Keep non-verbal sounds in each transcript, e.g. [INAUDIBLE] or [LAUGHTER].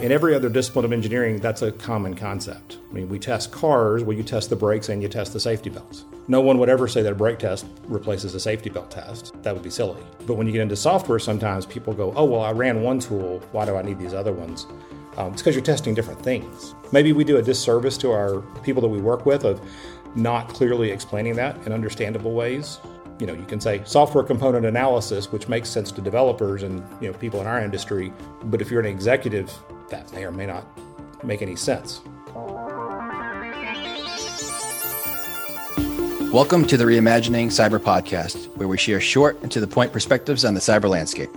In every other discipline of engineering, that's a common concept. I mean, we test cars, well, you test the brakes and you test the safety belts. No one would ever say that a brake test replaces a safety belt test. That would be silly. But when you get into software, sometimes people go, oh, well, I ran one tool, why do I need these other ones? Um, it's because you're testing different things. Maybe we do a disservice to our people that we work with of not clearly explaining that in understandable ways. You know, you can say software component analysis, which makes sense to developers and you know people in our industry, but if you're an executive, that may or may not make any sense. Welcome to the Reimagining Cyber podcast, where we share short and to the point perspectives on the cyber landscape.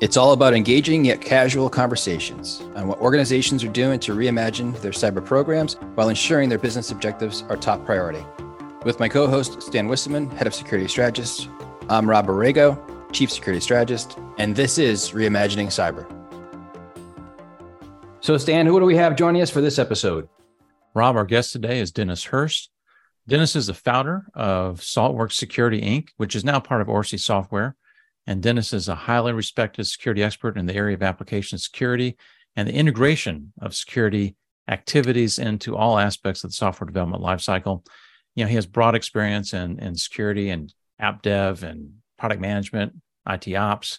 It's all about engaging yet casual conversations on what organizations are doing to reimagine their cyber programs while ensuring their business objectives are top priority. With my co host, Stan Wisseman, Head of Security Strategist, I'm Rob Aragao, Chief Security Strategist, and this is Reimagining Cyber. So, Stan, who do we have joining us for this episode? Rob, our guest today is Dennis Hurst. Dennis is the founder of Saltworks Security Inc., which is now part of Orsi Software. And Dennis is a highly respected security expert in the area of application security and the integration of security activities into all aspects of the software development lifecycle. You know, he has broad experience in, in security and app dev and product management, IT ops.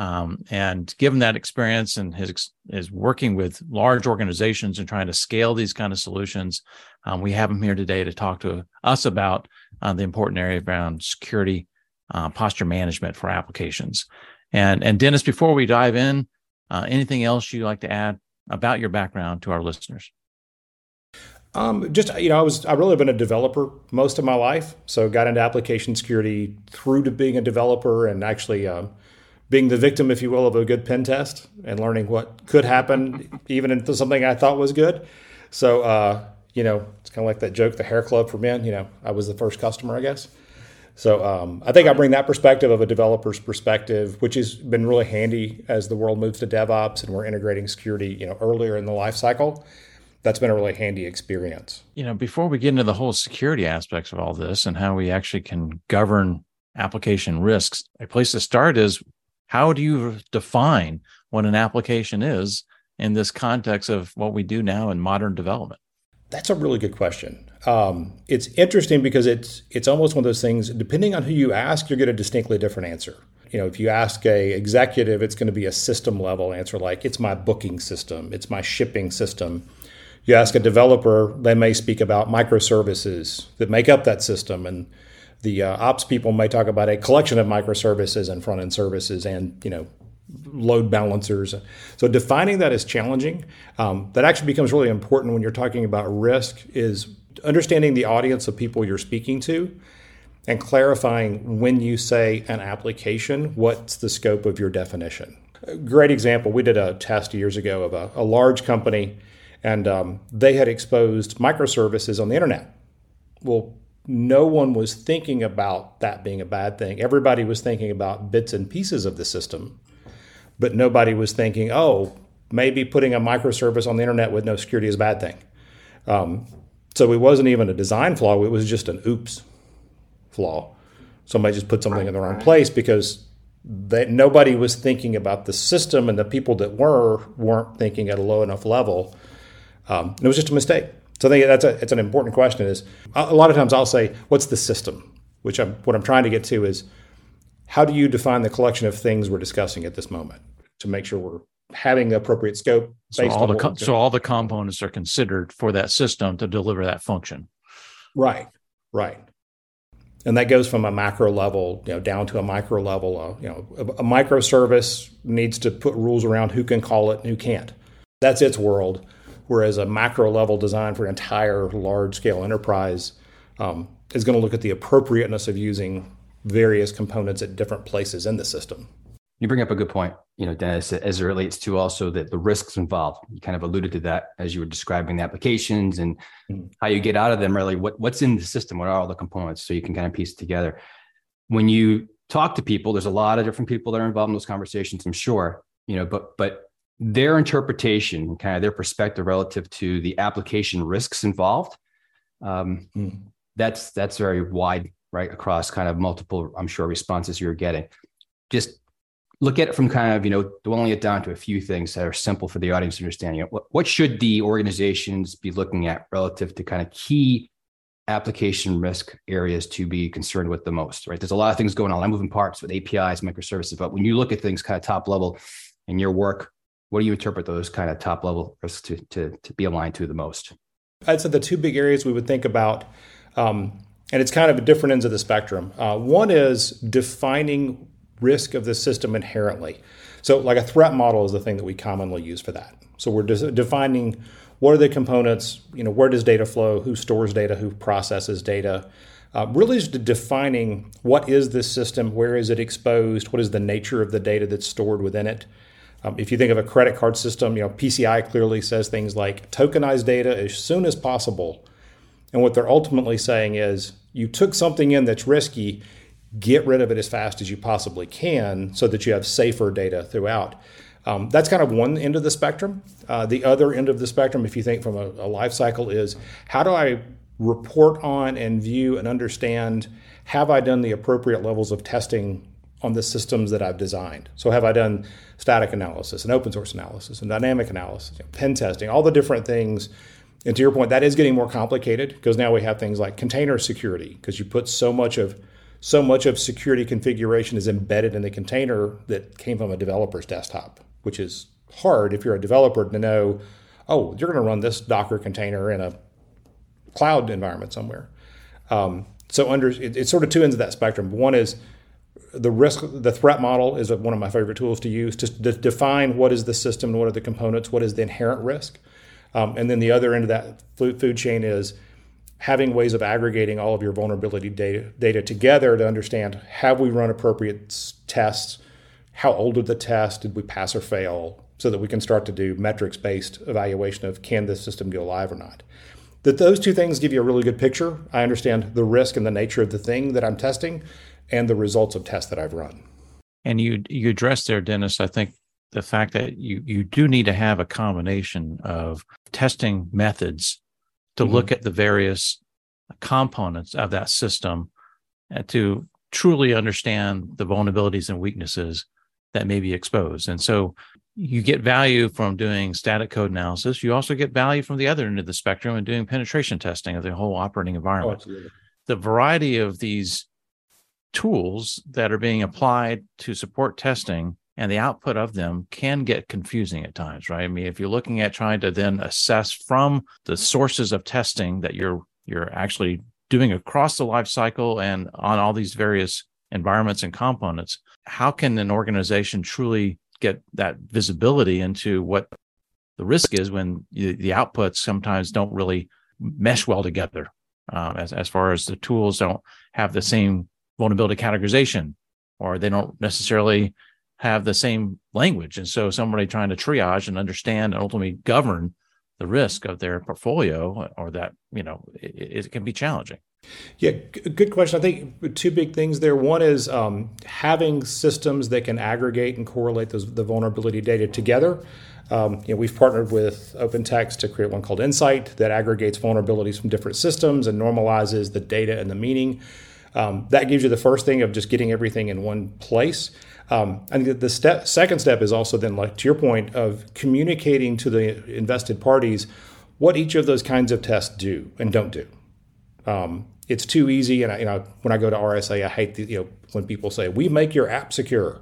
Um, and given that experience and his is working with large organizations and trying to scale these kind of solutions, um, we have him here today to talk to us about uh, the important area around security uh, posture management for applications. And and Dennis, before we dive in, uh, anything else you'd like to add about your background to our listeners? Um, just you know, I was I really been a developer most of my life, so got into application security through to being a developer and actually um, being the victim, if you will, of a good pen test and learning what could happen, even into something I thought was good. So uh, you know, it's kind of like that joke, the hair club for men. You know, I was the first customer, I guess. So um, I think I bring that perspective of a developer's perspective, which has been really handy as the world moves to DevOps and we're integrating security, you know, earlier in the life cycle. That's been a really handy experience. You know, before we get into the whole security aspects of all this and how we actually can govern application risks, a place to start is how do you define what an application is in this context of what we do now in modern development? That's a really good question. Um, it's interesting because it's it's almost one of those things. Depending on who you ask, you're get a distinctly different answer. You know, if you ask a executive, it's going to be a system level answer, like it's my booking system, it's my shipping system. You ask a developer, they may speak about microservices that make up that system, and the uh, ops people may talk about a collection of microservices and front end services, and you know load balancers. So defining that is challenging. Um, that actually becomes really important when you're talking about risk. Is understanding the audience of people you're speaking to and clarifying when you say an application, what's the scope of your definition. A great example we did a test years ago of a, a large company, and um, they had exposed microservices on the internet. Well, no one was thinking about that being a bad thing. Everybody was thinking about bits and pieces of the system, but nobody was thinking, oh, maybe putting a microservice on the internet with no security is a bad thing. Um, so it wasn't even a design flaw, it was just an oops flaw. Somebody just put something in the wrong place because that nobody was thinking about the system and the people that were weren't thinking at a low enough level. Um, it was just a mistake. So I think that's a, it's an important question is a lot of times I'll say, what's the system? Which I'm, what I'm trying to get to is how do you define the collection of things we're discussing at this moment to make sure we're having the appropriate scope. So all the so all the components are considered for that system to deliver that function. Right, right, and that goes from a macro level, you know, down to a micro level. Uh, you know, a, a microservice needs to put rules around who can call it and who can't. That's its world. Whereas a macro level design for an entire large scale enterprise um, is going to look at the appropriateness of using various components at different places in the system. You bring up a good point, you know, Dennis, as it relates to also that the risks involved. You kind of alluded to that as you were describing the applications and mm-hmm. how you get out of them. Really, what what's in the system? What are all the components? So you can kind of piece it together. When you talk to people, there's a lot of different people that are involved in those conversations. I'm sure, you know, but but their interpretation, kind of their perspective relative to the application risks involved, um, mm. that's that's very wide, right, across kind of multiple, I'm sure, responses you're getting. Just look at it from kind of, you know, dwelling it down to a few things that are simple for the audience to understand, you know, what, what should the organizations be looking at relative to kind of key application risk areas to be concerned with the most, right? There's a lot of things going on, I'm moving parts with APIs, microservices, but when you look at things kind of top level in your work, what do you interpret those kind of top level risks to, to, to be aligned to the most? I'd say the two big areas we would think about, um, and it's kind of different ends of the spectrum. Uh, one is defining risk of the system inherently. So, like a threat model is the thing that we commonly use for that. So, we're de- defining what are the components, you know, where does data flow, who stores data, who processes data. Uh, really just defining what is this system, where is it exposed, what is the nature of the data that's stored within it. Um, if you think of a credit card system, you know, PCI clearly says things like tokenize data as soon as possible. And what they're ultimately saying is you took something in that's risky, get rid of it as fast as you possibly can so that you have safer data throughout. Um, that's kind of one end of the spectrum. Uh, the other end of the spectrum, if you think from a, a life cycle, is how do I report on and view and understand have I done the appropriate levels of testing on the systems that I've designed? So, have I done static analysis and open source analysis and dynamic analysis, you know, pen testing, all the different things? And to your point, that is getting more complicated because now we have things like container security because you put so much of so much of security configuration is embedded in the container that came from a developer's desktop, which is hard if you're a developer to know, oh, you're going to run this Docker container in a cloud environment somewhere. Um, so under it, it's sort of two ends of that spectrum. One is the risk, the threat model is one of my favorite tools to use to, define what is the system, and what are the components, what is the inherent risk, um, and then the other end of that food chain is having ways of aggregating all of your vulnerability data, data together to understand have we run appropriate tests, how old are the tests, did we pass or fail, so that we can start to do metrics based evaluation of can this system go live or not. That those two things give you a really good picture. I understand the risk and the nature of the thing that I'm testing and the results of tests that I've run. And you you addressed there, Dennis, I think the fact that you you do need to have a combination of testing methods to mm-hmm. look at the various components of that system and to truly understand the vulnerabilities and weaknesses that may be exposed. And so you get value from doing static code analysis. You also get value from the other end of the spectrum and doing penetration testing of the whole operating environment. Oh, the variety of these tools that are being applied to support testing and the output of them can get confusing at times, right? I mean, if you're looking at trying to then assess from the sources of testing that you're you're actually doing across the life cycle and on all these various environments and components, how can an organization truly get that visibility into what the risk is when the outputs sometimes don't really mesh well together uh, as, as far as the tools don't have the same vulnerability categorization or they don't necessarily have the same language. And so somebody trying to triage and understand and ultimately govern the risk of their portfolio or that, you know, it, it can be challenging. Yeah, good question. I think two big things there. One is um, having systems that can aggregate and correlate those, the vulnerability data together. Um, you know, we've partnered with OpenText to create one called Insight that aggregates vulnerabilities from different systems and normalizes the data and the meaning. Um, that gives you the first thing of just getting everything in one place. Um, and the step, second step is also then, like to your point, of communicating to the invested parties what each of those kinds of tests do and don't do. Um, it's too easy, and I, you know when I go to RSA, I hate the, you know when people say we make your app secure.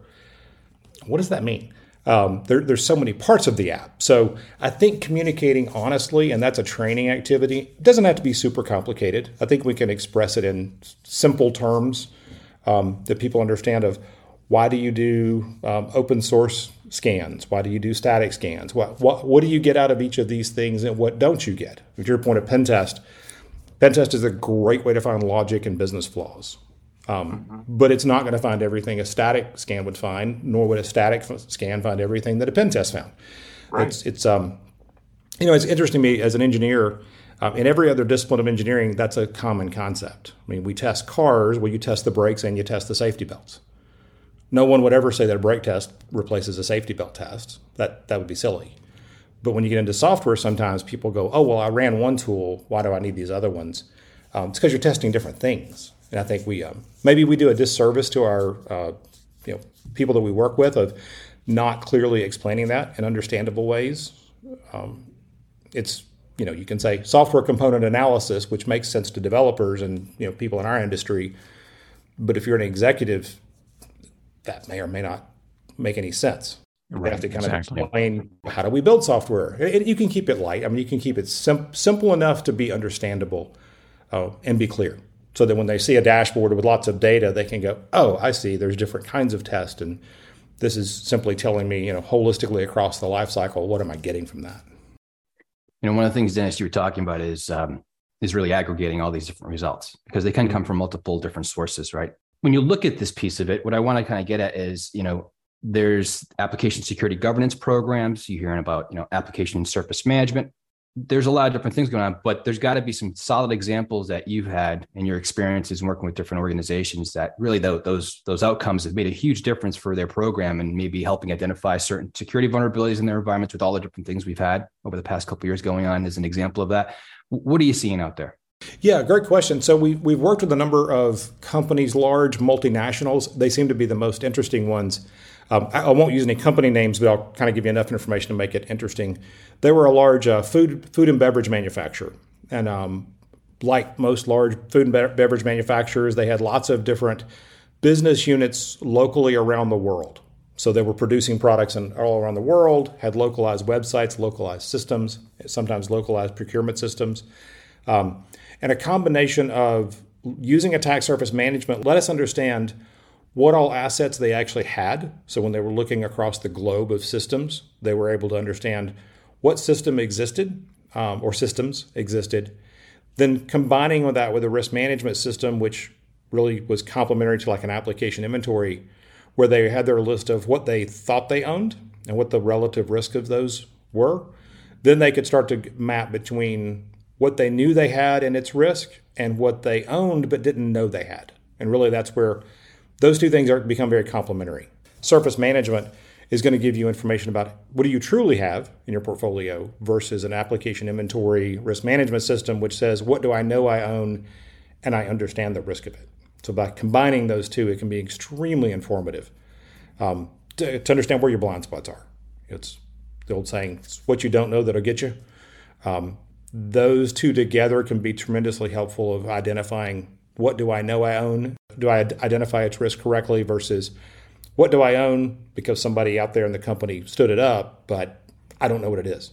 What does that mean? Um, there, there's so many parts of the app. So I think communicating honestly, and that's a training activity, doesn't have to be super complicated. I think we can express it in simple terms um, that people understand of why do you do um, open source scans? Why do you do static scans? What, what, what do you get out of each of these things and what don't you get? To your point of pen test, pen test is a great way to find logic and business flaws. Um, mm-hmm. But it's not going to find everything a static scan would find, nor would a static scan find everything that a pen test found. Right. It's, it's um, you know, it's interesting to me as an engineer. Um, in every other discipline of engineering, that's a common concept. I mean, we test cars where you test the brakes and you test the safety belts no one would ever say that a brake test replaces a safety belt test. That that would be silly. But when you get into software, sometimes people go, "Oh, well, I ran one tool. Why do I need these other ones?" Um, it's because you're testing different things. And I think we um, maybe we do a disservice to our uh, you know people that we work with of not clearly explaining that in understandable ways. Um, it's you know you can say software component analysis, which makes sense to developers and you know people in our industry, but if you're an executive, that may or may not make any sense. You have to kind exactly. of explain how do we build software. It, you can keep it light. I mean, you can keep it sim- simple enough to be understandable uh, and be clear, so that when they see a dashboard with lots of data, they can go, "Oh, I see. There's different kinds of tests, and this is simply telling me, you know, holistically across the life cycle, what am I getting from that?" You know, one of the things, Dennis, you were talking about is um, is really aggregating all these different results because they can mm-hmm. come from multiple different sources, right? When you look at this piece of it, what I want to kind of get at is, you know, there's application security governance programs. You're hearing about, you know, application surface management there's a lot of different things going on, but there's got to be some solid examples that you've had in your experiences working with different organizations that really those those outcomes have made a huge difference for their program and maybe helping identify certain security vulnerabilities in their environments with all the different things we've had over the past couple years going on as an example of that. What are you seeing out there? Yeah, great question. So we we've worked with a number of companies, large multinationals. They seem to be the most interesting ones. Um, I, I, won't use any company names, but I'll kind of give you enough information to make it interesting. They were a large uh, food food and beverage manufacturer, and um, like most large food and be- beverage manufacturers, they had lots of different business units locally around the world. So they were producing products in, all around the world, had localized websites, localized systems, sometimes localized procurement systems, um, and a combination of using attack surface management let us understand what all assets they actually had. So when they were looking across the globe of systems, they were able to understand what system existed um, or systems existed. Then combining with that with a risk management system, which really was complementary to like an application inventory, where they had their list of what they thought they owned and what the relative risk of those were. Then they could start to map between what they knew they had and its risk and what they owned but didn't know they had. And really, that's where those two things are become very complementary. Surface management is going to give you information about what do you truly have in your portfolio versus an application inventory risk management system, which says, what do I know I own and I understand the risk of it. So by combining those two, it can be extremely informative um, to, to, understand where your blind spots are. It's the old saying, it's what you don't know that'll get you. Um, those two together can be tremendously helpful of identifying what do I know I own? Do I identify its risk correctly versus what do I own because somebody out there in the company stood it up, but I don't know what it is.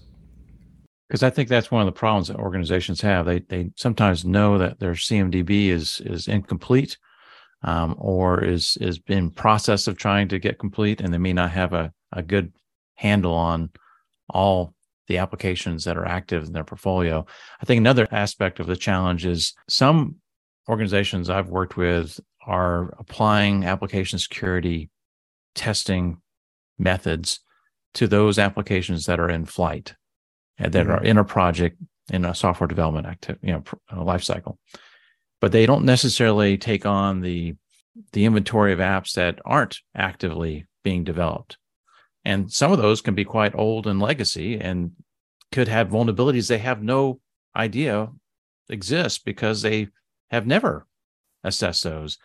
Because I think that's one of the problems that organizations have. They they sometimes know that their CMDB is is incomplete, um, or is is in process of trying to get complete, and they may not have a, a good handle on all the applications that are active in their portfolio. I think another aspect of the challenge is some organizations I've worked with are applying application security testing methods to those applications that are in flight and that mm-hmm. are in a project in a software development active, you know, life cycle. But they don't necessarily take on the the inventory of apps that aren't actively being developed. And some of those can be quite old and legacy and could have vulnerabilities they have no idea exist because they have never assessed those.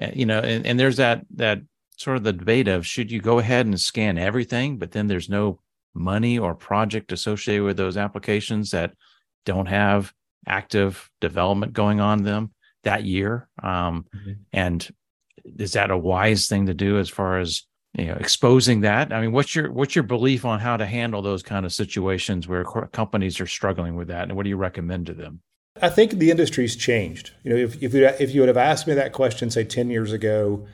Uh, you know, and, and there's that that sort of the debate of should you go ahead and scan everything, but then there's no money or project associated with those applications that don't have active development going on them that year. Um, mm-hmm. And is that a wise thing to do as far as you know exposing that? I mean, what's your what's your belief on how to handle those kind of situations where companies are struggling with that, and what do you recommend to them? I think the industry's changed. You know, if if you, if you would have asked me that question, say ten years ago,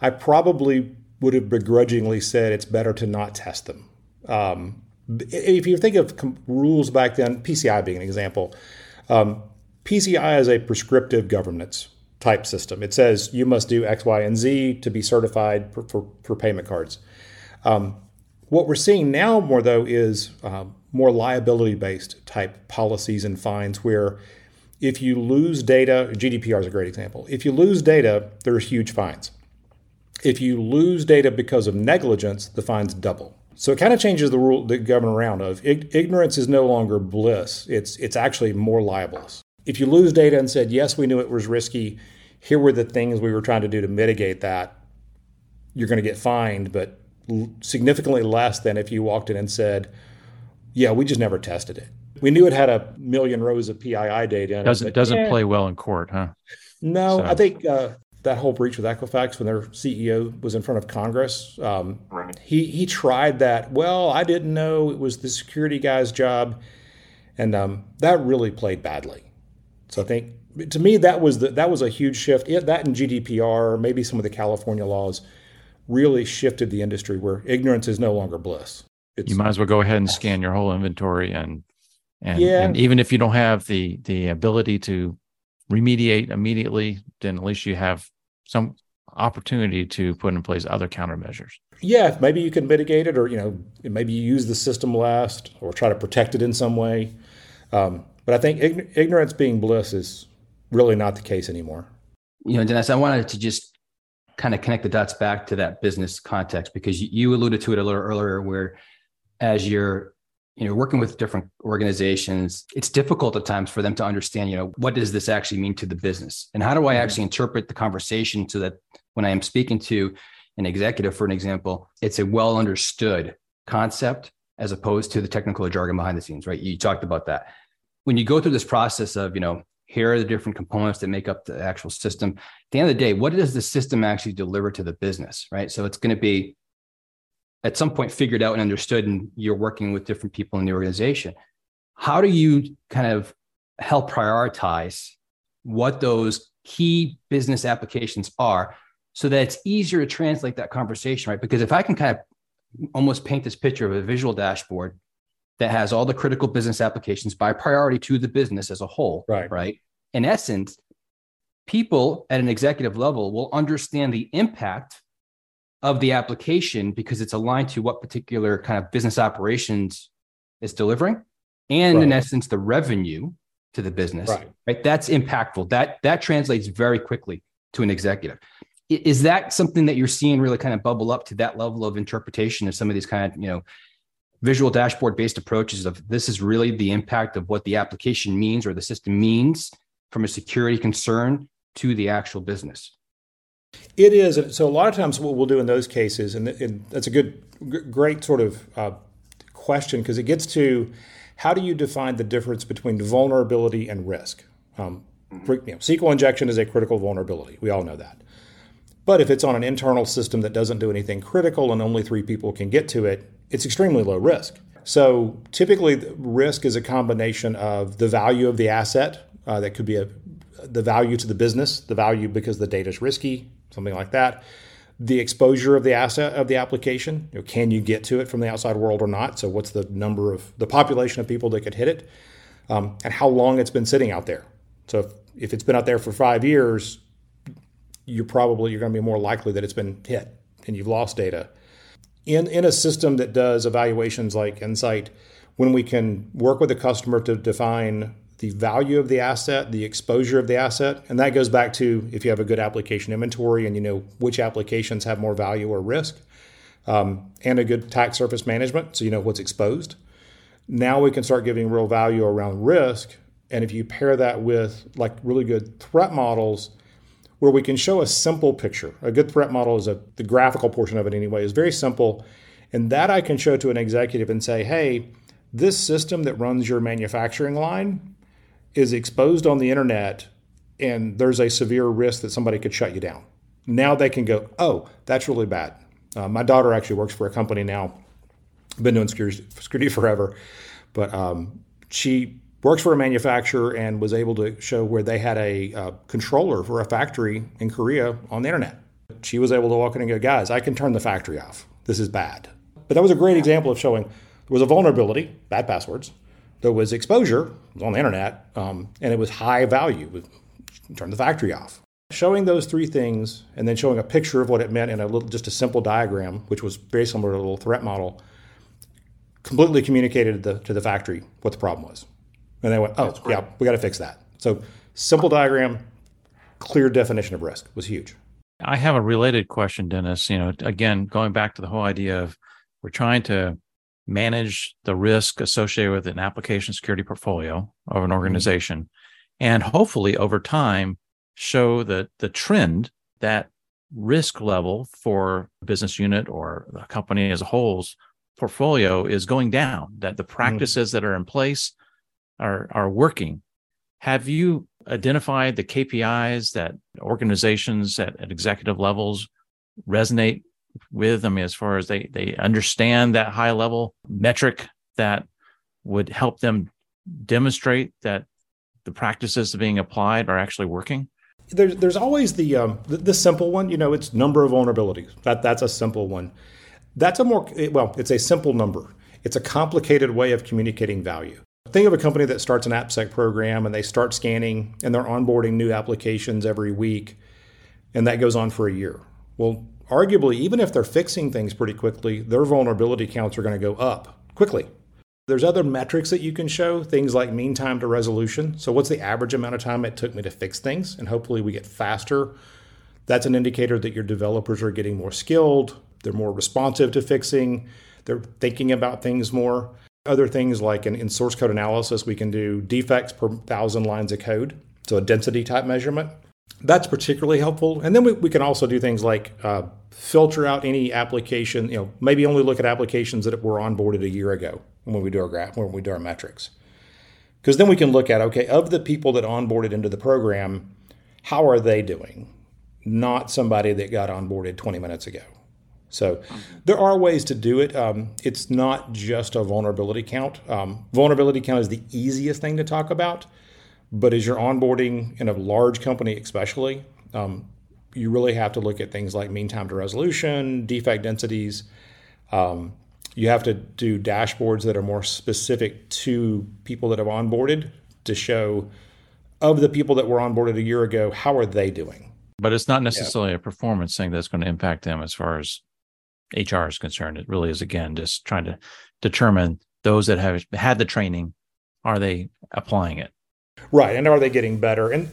I probably would have begrudgingly said it's better to not test them. Um, if you think of com- rules back then, PCI being an example, um, PCI is a prescriptive governance type system. It says you must do X, Y, and Z to be certified for, for, for payment cards. Um, what we're seeing now more though is uh, more liability based type policies and fines where if you lose data, GDPR is a great example. If you lose data, there's huge fines. If you lose data because of negligence, the fines double. So it kind of changes the rule the government around of ignorance is no longer bliss. It's it's actually more libelous. If you lose data and said, yes, we knew it was risky, here were the things we were trying to do to mitigate that, you're going to get fined, but significantly less than if you walked in and said, "Yeah, we just never tested it." We knew it had a million rows of PII data. Doesn't it, doesn't yeah. play well in court, huh? No, so. I think uh, that whole breach with Equifax when their CEO was in front of Congress, um, right. he he tried that. Well, I didn't know it was the security guy's job, and um, that really played badly. So I think to me that was the, that was a huge shift. It, that and GDPR, maybe some of the California laws, really shifted the industry where ignorance is no longer bliss. It's, you might as well go ahead and scan your whole inventory and and, yeah. and even if you don't have the the ability to remediate immediately, then at least you have some opportunity to put in place other countermeasures. Yeah, maybe you can mitigate it, or you know, maybe you use the system last, or try to protect it in some way. Um, but I think ign- ignorance being bliss is really not the case anymore. You know, Dennis, I wanted to just kind of connect the dots back to that business context because you alluded to it a little earlier, where as you're you know working with different organizations it's difficult at times for them to understand you know what does this actually mean to the business? And how do i mm-hmm. actually interpret the conversation so that when i am speaking to an executive for an example it's a well understood concept as opposed to the technical jargon behind the scenes right? You talked about that. When you go through this process of you know here are the different components that make up the actual system at the end of the day what does the system actually deliver to the business right? So it's going to be at some point figured out and understood and you're working with different people in the organization. How do you kind of help prioritize what those key business applications are so that it's easier to translate that conversation right? Because if i can kind of almost paint this picture of a visual dashboard that has all the critical business applications by priority to the business as a whole right. right? In essence people at an executive level will understand the impact of the application because it's aligned to what particular kind of business operations is delivering and right. in essence the revenue to the business right. right that's impactful that that translates very quickly to an executive is that something that you're seeing really kind of bubble up to that level of interpretation of some of these kind of you know visual dashboard based approaches of this is really the impact of what the application means or the system means from a security concern to the actual business it is. So a lot of times what we'll do in those cases, and, that's a good, great sort of uh, question because it gets to how do you define the difference between vulnerability and risk? Um, you know, SQL injection is a critical vulnerability. We all know that. But if it's on an internal system that doesn't do anything critical and only three people can get to it, it's extremely low risk. So typically, risk is a combination of the value of the asset uh, that could be a, the value to the business, the value because the data is risky, something like that. The exposure of the asset of the application, you know, can you get to it from the outside world or not? So, what's the number of the population of people that could hit it, um, and how long it's been sitting out there? So, if, if it's been out there for five years, you're probably you're going to be more likely that it's been hit and you've lost data. In in a system that does evaluations like Insight, when we can work with the customer to define the value of the asset, the exposure of the asset. And that goes back to if you have a good application inventory and you know which applications have more value or risk, um, and a good attack surface management, so you know what's exposed. Now we can start giving real value around risk. And if you pair that with like really good threat models, where we can show a simple picture, a good threat model is a, the graphical portion of it anyway, is very simple. And that I can show to an executive and say, hey, this system that runs your manufacturing line is exposed on the internet and there's a severe risk that somebody could shut you down. Now they can go, oh, that's really bad. Uh, my daughter actually works for a company now, been doing security, security [LAUGHS] forever, but um, she works for a manufacturer and was able to show where they had a uh, controller for a factory in Korea on the internet. She was able to walk in and go, guys, I can turn the factory off. This is bad. But that was a great example of showing there was a vulnerability, bad passwords, there was exposure, it was on the internet, um, and it was high value. Turn the factory off. Showing those three things and then showing a picture of what it meant in a little, just a simple diagram, which was very similar to a little threat model, completely communicated to the, to the factory what the problem was. And they went, oh, yeah, we got to fix that. So simple diagram, clear definition of risk was huge. I have a related question, Dennis. You know, again, going back to the whole idea of we're trying to manage the risk associated with an application security portfolio of an mm-hmm. organization mm-hmm. and hopefully over time show that the trend that risk level for a business unit or a company as a whole's portfolio is going down, that the mm-hmm. practices mm. that are in place are, are working. Have you identified the KPIs that organizations at, at executive levels resonate with? Mean, as far as they, they understand that high level metric that would help them demonstrate that the practices being applied are actually working? There's there's always the, um, the, the simple one. You know, it's number of vulnerabilities. That that's a simple one. That's a more well, it's a simple number. It's a complicated way of communicating value. Think of a company that starts an AppSec program and they start scanning and they're onboarding new applications every week, and that goes on for a year. Well, arguably, even if they're fixing things pretty quickly, their vulnerability counts are going to go up quickly there's other metrics that you can show, things like mean time to resolution. So, what's the average amount of time it took me to fix things? And hopefully, we get faster. That's an indicator that your developers are getting more skilled, they're more responsive to fixing, they're thinking about things more. Other things like in, in source code analysis, we can do defects per thousand lines of code, so a density type measurement. That's particularly helpful. And then we, we can also do things like uh, filter out any application, you know, maybe only look at applications that were onboarded a year ago when we do our graph, when we do our metrics. Because then we can look at, okay, of the people that onboarded into the program, how are they doing? Not somebody that got onboarded 20 minutes ago. So there are ways to do it. Um, it's not just a vulnerability count. Um, vulnerability count is the easiest thing to talk about, but as you're onboarding in a large company, especially, um, you really have to look at things like mean time to resolution, defect densities. Um, you have to do dashboards that are more specific to people that have onboarded to show of the people that were onboarded a year ago, how are they doing? But it's not necessarily yeah. a performance thing that's going to impact them as far as HR is concerned. It really is, again, just trying to determine those that have had the training, are they applying it? Right, and are they getting better? And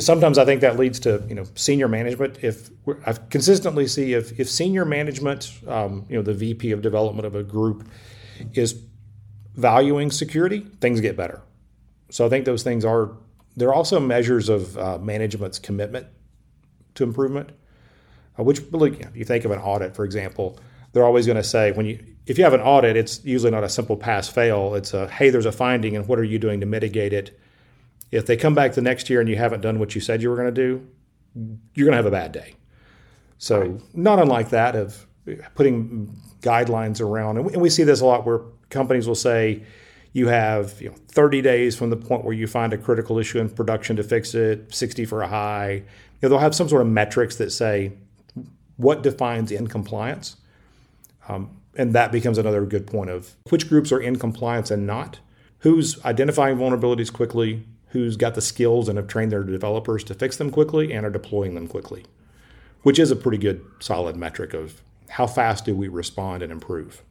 sometimes I think that leads to you know senior management. If I consistently see if if senior management, um, you know, the VP of development of a group is valuing security, things get better. So I think those things are they're also measures of uh, management's commitment to improvement. Uh, which you, know, you think of an audit, for example, they're always going to say when you if you have an audit, it's usually not a simple pass fail. It's a hey, there's a finding, and what are you doing to mitigate it? If they come back the next year and you haven't done what you said you were going to do, you're going to have a bad day. So, right. not unlike that of putting guidelines around, and we, and we, see this a lot where companies will say you have you know, 30 days from the point where you find a critical issue in production to fix it, 60 for a high. You know, they'll have some sort of metrics that say what defines in compliance. Um, and that becomes another good point of which groups are in compliance and not, who's identifying vulnerabilities quickly, who's got the skills and have trained their developers to fix them quickly and are deploying them quickly, which is a pretty good solid metric of how fast do we respond and improve.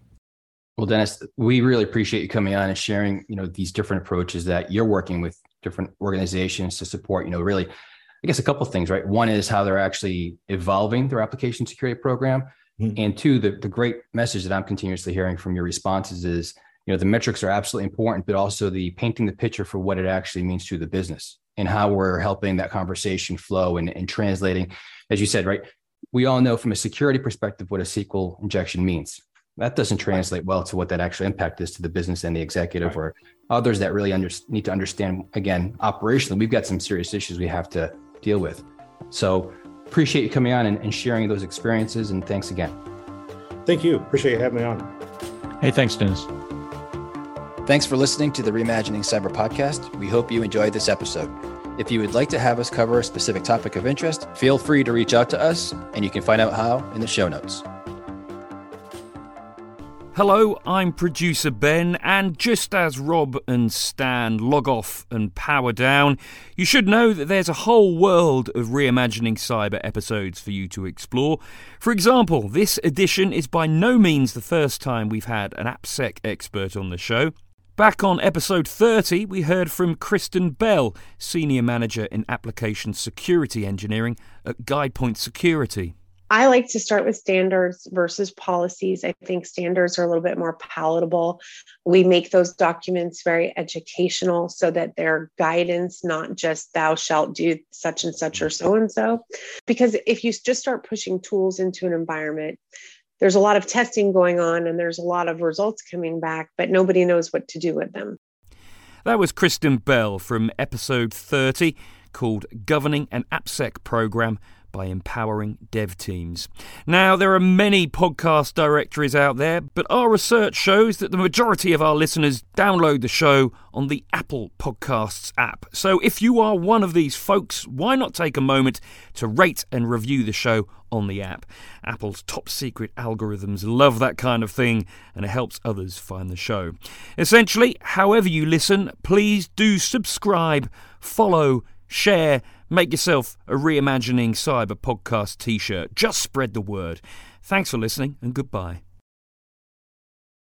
Well, Dennis, we really appreciate you coming on and sharing, you know, these different approaches that you're working with different organizations to support, you know, really, I guess a couple of things, right? One is how they're actually evolving their application security program. Mm-hmm. And two, the, the great message that I'm continuously hearing from your responses is you know the metrics are absolutely important but also the painting the picture for what it actually means to the business and how we're helping that conversation flow and, and translating. As you said right we all know from a security perspective what a sql injection means. That doesn't translate well to what that actual impact is to the business and the executive right. or others that really under, need to understand again operationally we've got some serious issues we have to deal with. So appreciate you coming on and, and sharing those experiences and thanks again. Thank you. Appreciate you having me on. Hey thanks dennis Thanks for listening to the Reimagining Cyber podcast. We hope you enjoyed this episode. If you would like to have us cover a specific topic of interest, feel free to reach out to us, and you can find out how in the show notes. Hello, I'm producer Ben, and just as Rob and Stan log off and power down, you should know that there's a whole world of reimagining cyber episodes for you to explore. For example, this edition is by no means the first time we've had an AppSec expert on the show. Back on episode 30, we heard from Kristen Bell, Senior Manager in Application Security Engineering at Guidepoint Security. I like to start with standards versus policies. I think standards are a little bit more palatable. We make those documents very educational so that they're guidance, not just thou shalt do such and such or so and so. Because if you just start pushing tools into an environment, there's a lot of testing going on and there's a lot of results coming back, but nobody knows what to do with them. That was Kristen Bell from episode 30 called Governing an AppSec Program by empowering dev teams. Now, there are many podcast directories out there, but our research shows that the majority of our listeners download the show on the Apple Podcasts app. So if you are one of these folks, why not take a moment to rate and review the show on the app? Apple's top secret algorithms love that kind of thing, and it helps others find the show. Essentially, however you listen, please do subscribe, follow, share, Make yourself a Reimagining Cyber podcast t shirt. Just spread the word. Thanks for listening and goodbye.